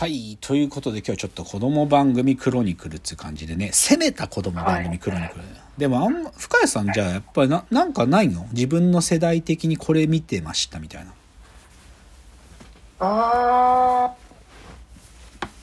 はい。ということで今日はちょっと子供番組クロニクルっていう感じでね、攻めた子供番組クロニクル。でもあんま、深谷さんじゃあやっぱりな、なんかないの？自分の世代的にこれ見てましたみたいな。あ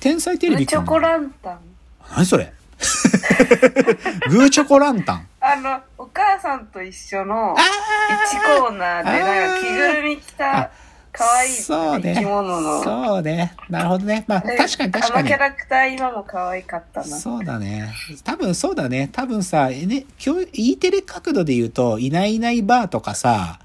天才テー、レビグチョコランタン。何それ？グーチョコランタン。あの、お母さんと一緒のあ1コーナーで、なんか着ぐるみ着たあ可愛いそうね生き物の。そうね。なるほどね。まあで確かに確かにあのキャ。ラクター今も可愛かったな。そうだね。多分そうだね。多分さ、えね、今日、E テレ角度で言うと、いないいないバーとかさ、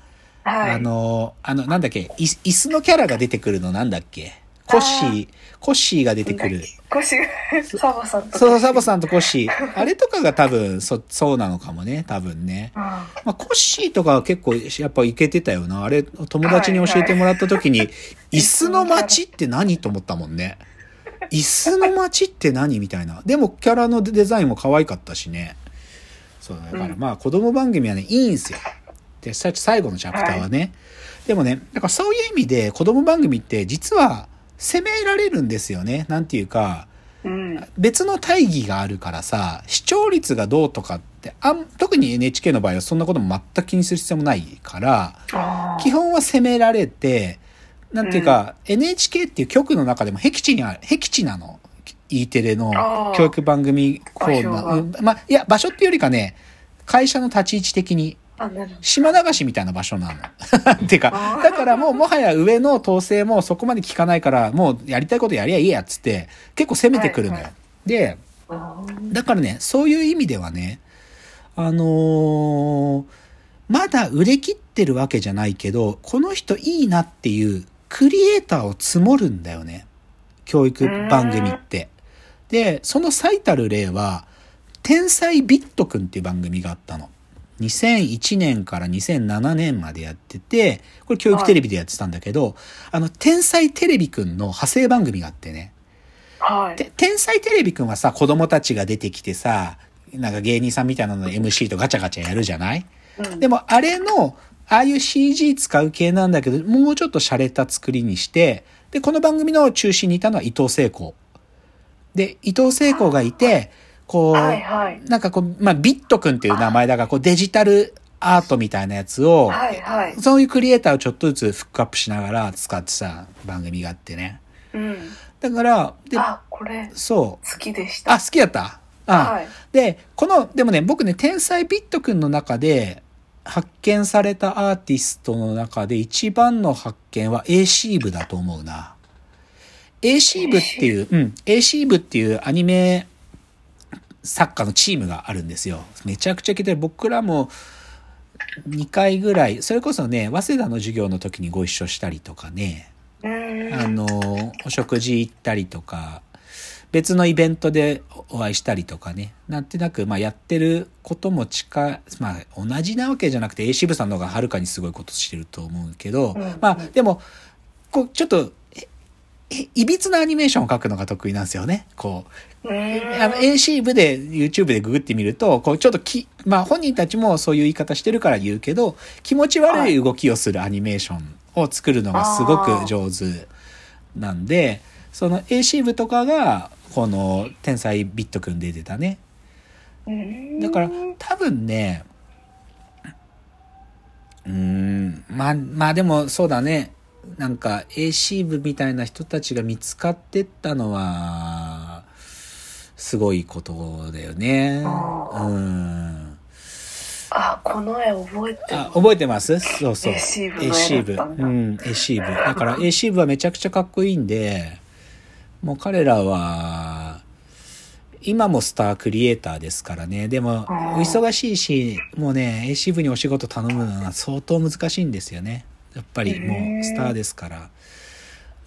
はい。あの、あの、なんだっけ、い椅子のキャラが出てくるのなんだっけ？コッシー、コッシーが出てくる。腰が、サボさんとか。そう、サボさんとコッシー。あれとかが多分、そ、そうなのかもね、多分ね。うん。まあ、コッシーとかは結構、やっぱいけてたよな。あれ、友達に教えてもらった時に、椅子の街って何と思ったもんね。椅子の街って何みたいな。でも、キャラのデザインも可愛かったしね。そうだから、うんまあ、子供番組はね、いいんすよ。で、さ最後のチャプターはね。でもね、だからそういう意味で、子供番組って実は、責められるんですよね。なんていうか、うん。別の大義があるからさ、視聴率がどうとかって、あん特に NHK の場合はそんなことも全く気にする必要もないから、基本は責められて、なんていうか、NHK っていう局の中でも僻地にある、僻地なの。E テレの教育番組コーナー。うんまあ、いや、場所っていうよりかね、会社の立ち位置的に。島流しみたいな場所なの。っていうかだからもうもはや上の統制もそこまで聞かないから、もうやりたいことやりゃいいやっつって、結構攻めてくるのよ。はいはで、あーだからね、そういう意味ではね、あのーまだ売れ切ってるわけじゃないけど、この人いいなっていうクリエイターを積もるんだよね。教育番組って。で、その最たる例は、天才ビットくんっていう番組があったの。2001年から2007年までやってて、これ教育テレビでやってたんだけど、あの、天才テレビくんの派生番組があってね。はい。て天才テレビくんはさ、子供たちが出てきてさ、なんか芸人さんみたいなの MC とガチャガチャやるじゃない？うんでもあれの、ああいう CG 使う系なんだけど、もうちょっと洒落た作りにして、で、この番組の中心にいたのは伊藤聖子。で、伊藤聖子がいて、こう、はいはい。なんかこう、まあ、ビットくんっていう名前だから、こうデジタルアートみたいなやつを、はいはい。そういうクリエイターをちょっとずつフックアップしながら使ってさ、番組があってね。うん。だから、で、あ、これ、そう。好きでした。あ、好きだった？あ、はい。で、この、でもね、僕ね、天才ビットくんの中で、発見されたアーティストの中で一番の発見は AC 部だと思うな。AC 部っていう、うん、AC 部っていうアニメ作家のチームがあるんですよ。めちゃくちゃ来て、僕らも2回ぐらい、それこそね、早稲田の授業の時にご一緒したりとかね。あの、お食事行ったりとか、別のイベントでお会いしたりとかね、なんとなく、まあ、やってることも近い、まあ、同じなわけじゃなくて、A 支部さんの方がはるかにすごいことしてると思うけど、うんまあ、でも、こう、ちょっと、ええいびつなアニメーションを描くのが得意なんですよね。こう、あの AC 部で YouTube でググってみると、こうちょっとき、まあ本人たちもそういう言い方してるから言うけど、気持ち悪い動きをするアニメーションを作るのがすごく上手なんで、その AC 部とかが、この天才ビットくんで出てたね。だから多分ね、うーん、まあ、まあでもそうだね。なんか AC 部みたいな人たちが見つかってったのは、すごいことだよね。あうん。あ、この絵覚えてる。あ、覚えてます？そうそう。AC 部の AC 部。うん、AC 部。だから AC 部はめちゃくちゃかっこいいんで、もう彼らは、今もスタークリエイターですからね。でも、忙しいし、もうね、AC 部にお仕事頼むのは相当難しいんですよね。やっぱりもうスターですから。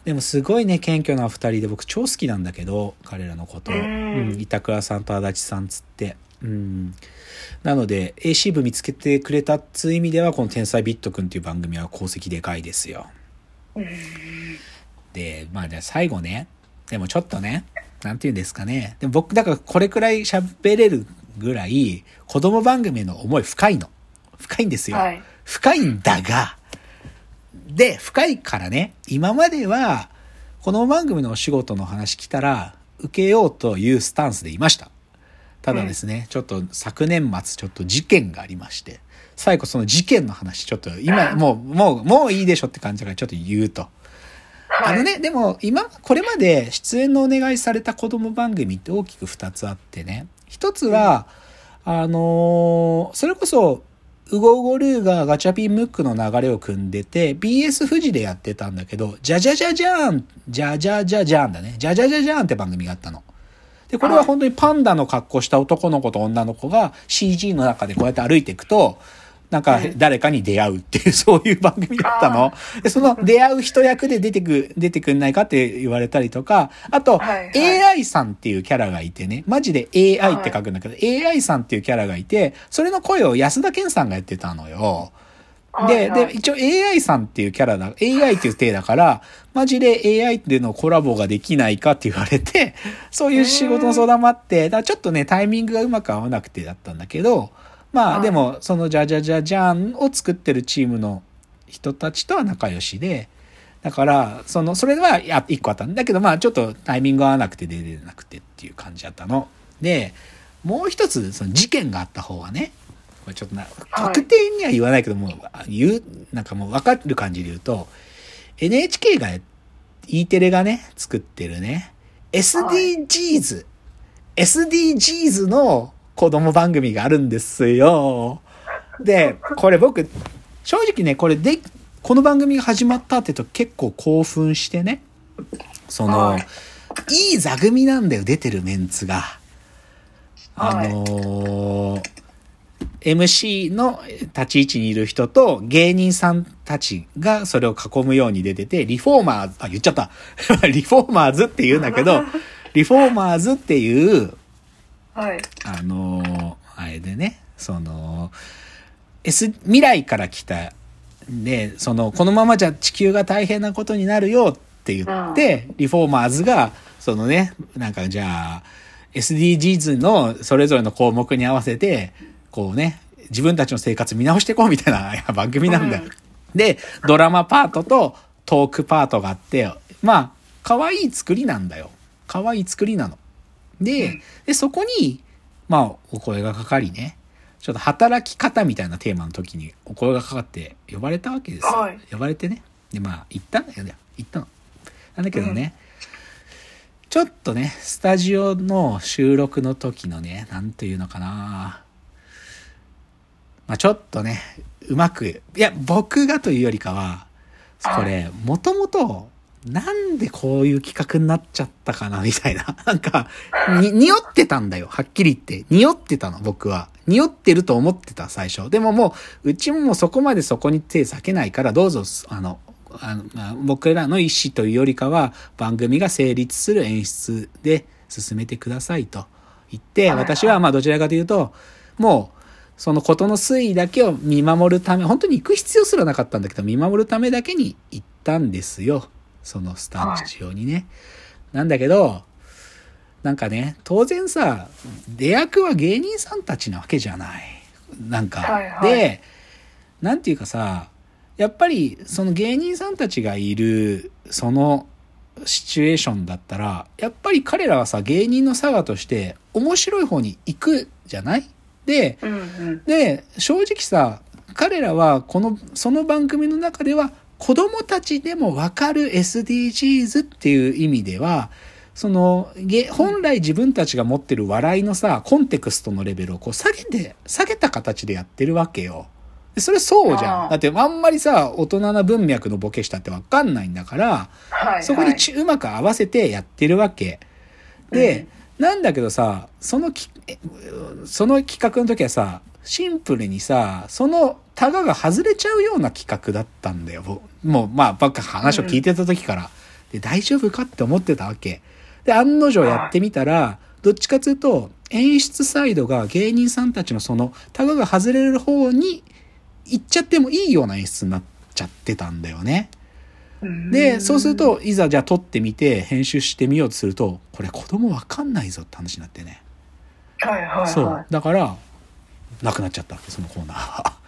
でもすごいね、謙虚な二人で僕超好きなんだけど、彼らのこと。ううんん、板倉さんと足立さんつって。うん。なので、AC 部見つけてくれたっつう意味では、この天才ビットくんっていう番組は功績でかいですよ。で、まあじゃあ最後ね、でもちょっとね、なんて言うんですかね。でも僕、だからこれくらい喋れるぐらい、子供番組への思い深いの。深いんですよ。はい深いんだが、で、深いからね、今までは、この番組のお仕事の話来たら、受けようというスタンスでいました。ただですね、ちょっと昨年末ちょっと事件がありまして、最後その事件の話ちょっと今、もう、もう、もういいでしょって感じだからちょっと言うと。はい。あのね、でも今、これまで出演のお願いされた子供番組って大きく2つあってね。一つは、あのーそれこそ、ウゴウゴルーがガチャピンムックの流れを組んでて、BS 富士でやってたんだけど、じゃじゃじゃじゃーん、じゃじゃじゃじゃーんだね。じゃじゃじゃじゃーんって番組があったの。で、これは本当にパンダの格好した男の子と女の子が CG の中でこうやって歩いていくと、なんかうん誰かに出会うっていう、そういう番組だったの。で、その出会う人役で出てく、出てくんないかって言われたりとか、あと、はいはい。AI さんっていうキャラがいてね、マジで AI って書くんだけど、AI さんっていうキャラがいて、それの声を安田健さんがやってたのよ。で、はいはい。で、一応 AI さんっていうキャラだ、AI っていう体だから、マジで AI っていうのコラボができないかって言われて、そういう仕事の相談もあって、だからちょっとね、タイミングがうまく合わなくてだったんだけど、まあはい。でも、そのじゃじゃじゃじゃんを作ってるチームの人たちとは仲良しで、だから、その、それは、や、一個あったん。だけど、まあちょっとタイミングが合わなくて出れなくてっていう感じだったの。で、もう一つ、その事件があった方はね、これちょっとな、はい。特定には言わないけども、言う、なんかもう分かる感じで言うと、NHK が、E テレがね、作ってるね、SDGs、SDGs の子供番組があるんですよ。で、これ僕、正直ね、これで、この番組が始まったってと結構興奮してね、その、はいいい座組なんだよ、出てるメンツが。あはいのー MC の立ち位置にいる人と芸人さんたちがそれを囲むように出てて、リフォーマーズ、あ、言っちゃった。リフォーマーズって言うんだけど、リフォーマーズっていう、はい。あのーあれでね、その、S、未来から来た、で、その、このままじゃ地球が大変なことになるよって言って、リフォーマーズが、そのね、なんかじゃあ、SDGs のそれぞれの項目に合わせて、こうね、自分たちの生活見直していこうみたいな番組なんだよ。うんで、ドラマパートとトークパートがあって、まあ、可愛い作りなんだよ。可愛い作りなの。で、うんで、そこに、まあ、お声がかかりね、ちょっと働き方みたいなテーマの時にお声がかかって呼ばれたわけですよ。はい呼ばれてね。で、まあ、行ったんだよ。行ったの。なんだけどね、ちょっとね、スタジオの収録の時のね、なんというのかな。まあちょっとね、うまく、いや、僕がというよりかは、これ、もともと、なんでこういう企画になっちゃったかな、みたいな。なんか、に、匂ってたんだよ。はっきり言って。匂ってたの、僕は。匂ってると思ってた、最初。でももう、うちももうそこまでそこに手避けないから、どうぞ、あの、あのまあ、僕らの意思というよりかは、番組が成立する演出で進めてくださいと言って、はい私はまあどちらかというと、もう、そのことの推移だけを見守るため、本当に行く必要すらなかったんだけど、見守るためだけに行ったんですよ。そのスタジオにね。なんだけど、なんかね、当然さ、出役は芸人さんたちなわけじゃない。なんか、はいはいで、なんていうかさ、やっぱりその芸人さんたちがいる、そのシチュエーションだったら、やっぱり彼らはさ、芸人の差がとして面白い方に行くじゃない？で、うんうん。で、正直さ、彼らはこの、その番組の中では子供たちでもわかる SDGs っていう意味では、その、げ本来自分たちが持ってる笑いのさ、コンテクストのレベルをこう下げて、下げた形でやってるわけよ。でそれそうじゃん。だってあんまりさ、大人な文脈のボケしたってわかんないんだから、はい。そこにちうまく合わせてやってるわけ。で、なんだけどさ、そのき、えその企画の時はさ、シンプルにさ、そのタガが外れちゃうような企画だったんだよ。ぼもう、まあ、ばっか話を聞いてた時から。で、大丈夫かって思ってたわけ。で、案の定やってみたら、どっちかというと、演出サイドが芸人さんたちのそのタガが外れる方に行っちゃってもいいような演出になっちゃってたんだよね。うんで、そうする、と、いざじゃあ撮ってみて、編集してみようとすると、これ子供わかんないぞって話になってね。はいはいはい。そう。だから、なくなっちゃったわけ、そのコーナーは。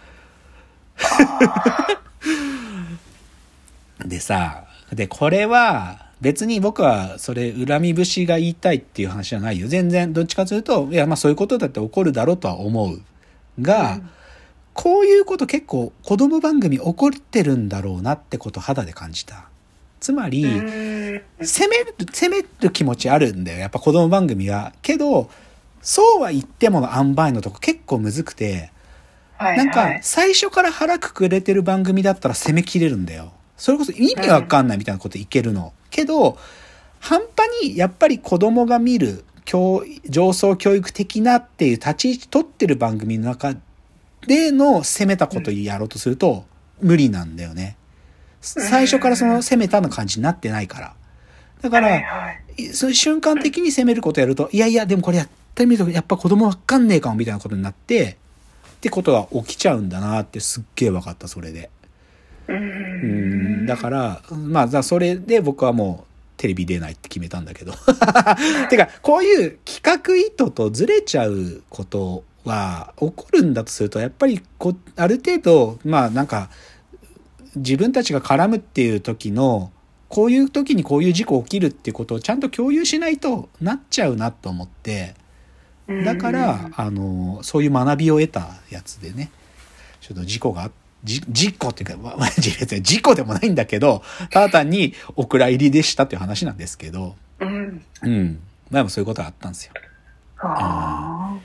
でさ、で、これは、別に僕はそれ恨み節が言いたいっていう話じゃないよ。全然どっちかというと、いやまあそういうことだって起こるだろうとは思う。が、うんこういうこと結構子供番組起こってるんだろうなってことを肌で感じた。つまり、うん責める、責める気持ちあるんだよ。やっぱ子供番組は。けど、そうは言ってもの塩梅のとこ結構むずくて、はいなんかはい、最初から腹くくれてる番組だったら攻めきれるんだよ。それこそ意味わかんないみたいなこといけるの。けど、半端にやっぱり子供が見る教、上層教育的なっていう立ち位置取ってる番組の中での攻めたことやろうとすると無理なんだよね。最初からその攻めたの感じになってないから。だから、はいはいいそういう瞬間的に攻めることやると、いやいや、でもこれやってみると、やっぱ子供わかんねえかもみたいなことになって、ってことが起きちゃうんだなってすっげえ分かった、それで。うん、だから、まあ、それで僕はもうテレビ出ないって決めたんだけど。てか、こういう企画意図とずれちゃうことは起こるんだとすると、やっぱりこ、ある程度、まあなんか、自分たちが絡むっていう時の、こういう時にこういう事故起きるってことをちゃんと共有しないとなっちゃうなと思って、だから、あの、そういう学びを得たやつでね、ちょっと事故があ、じ事故っていうか、ま あ、別に事故でもないんだけど、ただ単にお蔵入りでしたっていう話なんですけど、うんうん。まあでもそういうことがあったんですよ。あ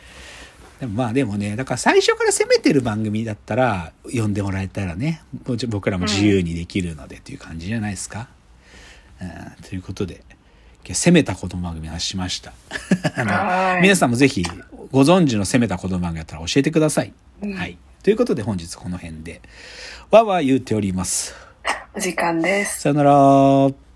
でもまあでもね、だから最初から攻めてる番組だったら、呼んでもらえたらね、僕らも自由にできるのでっていう感じじゃないですか。うん、ということで、攻めた子供番組の話しました。皆さんもぜひご存知の攻めた子供番組だったら教えてください。うんはい。ということで本日この辺で、わーわー言うております。ー お時間ですさよなら。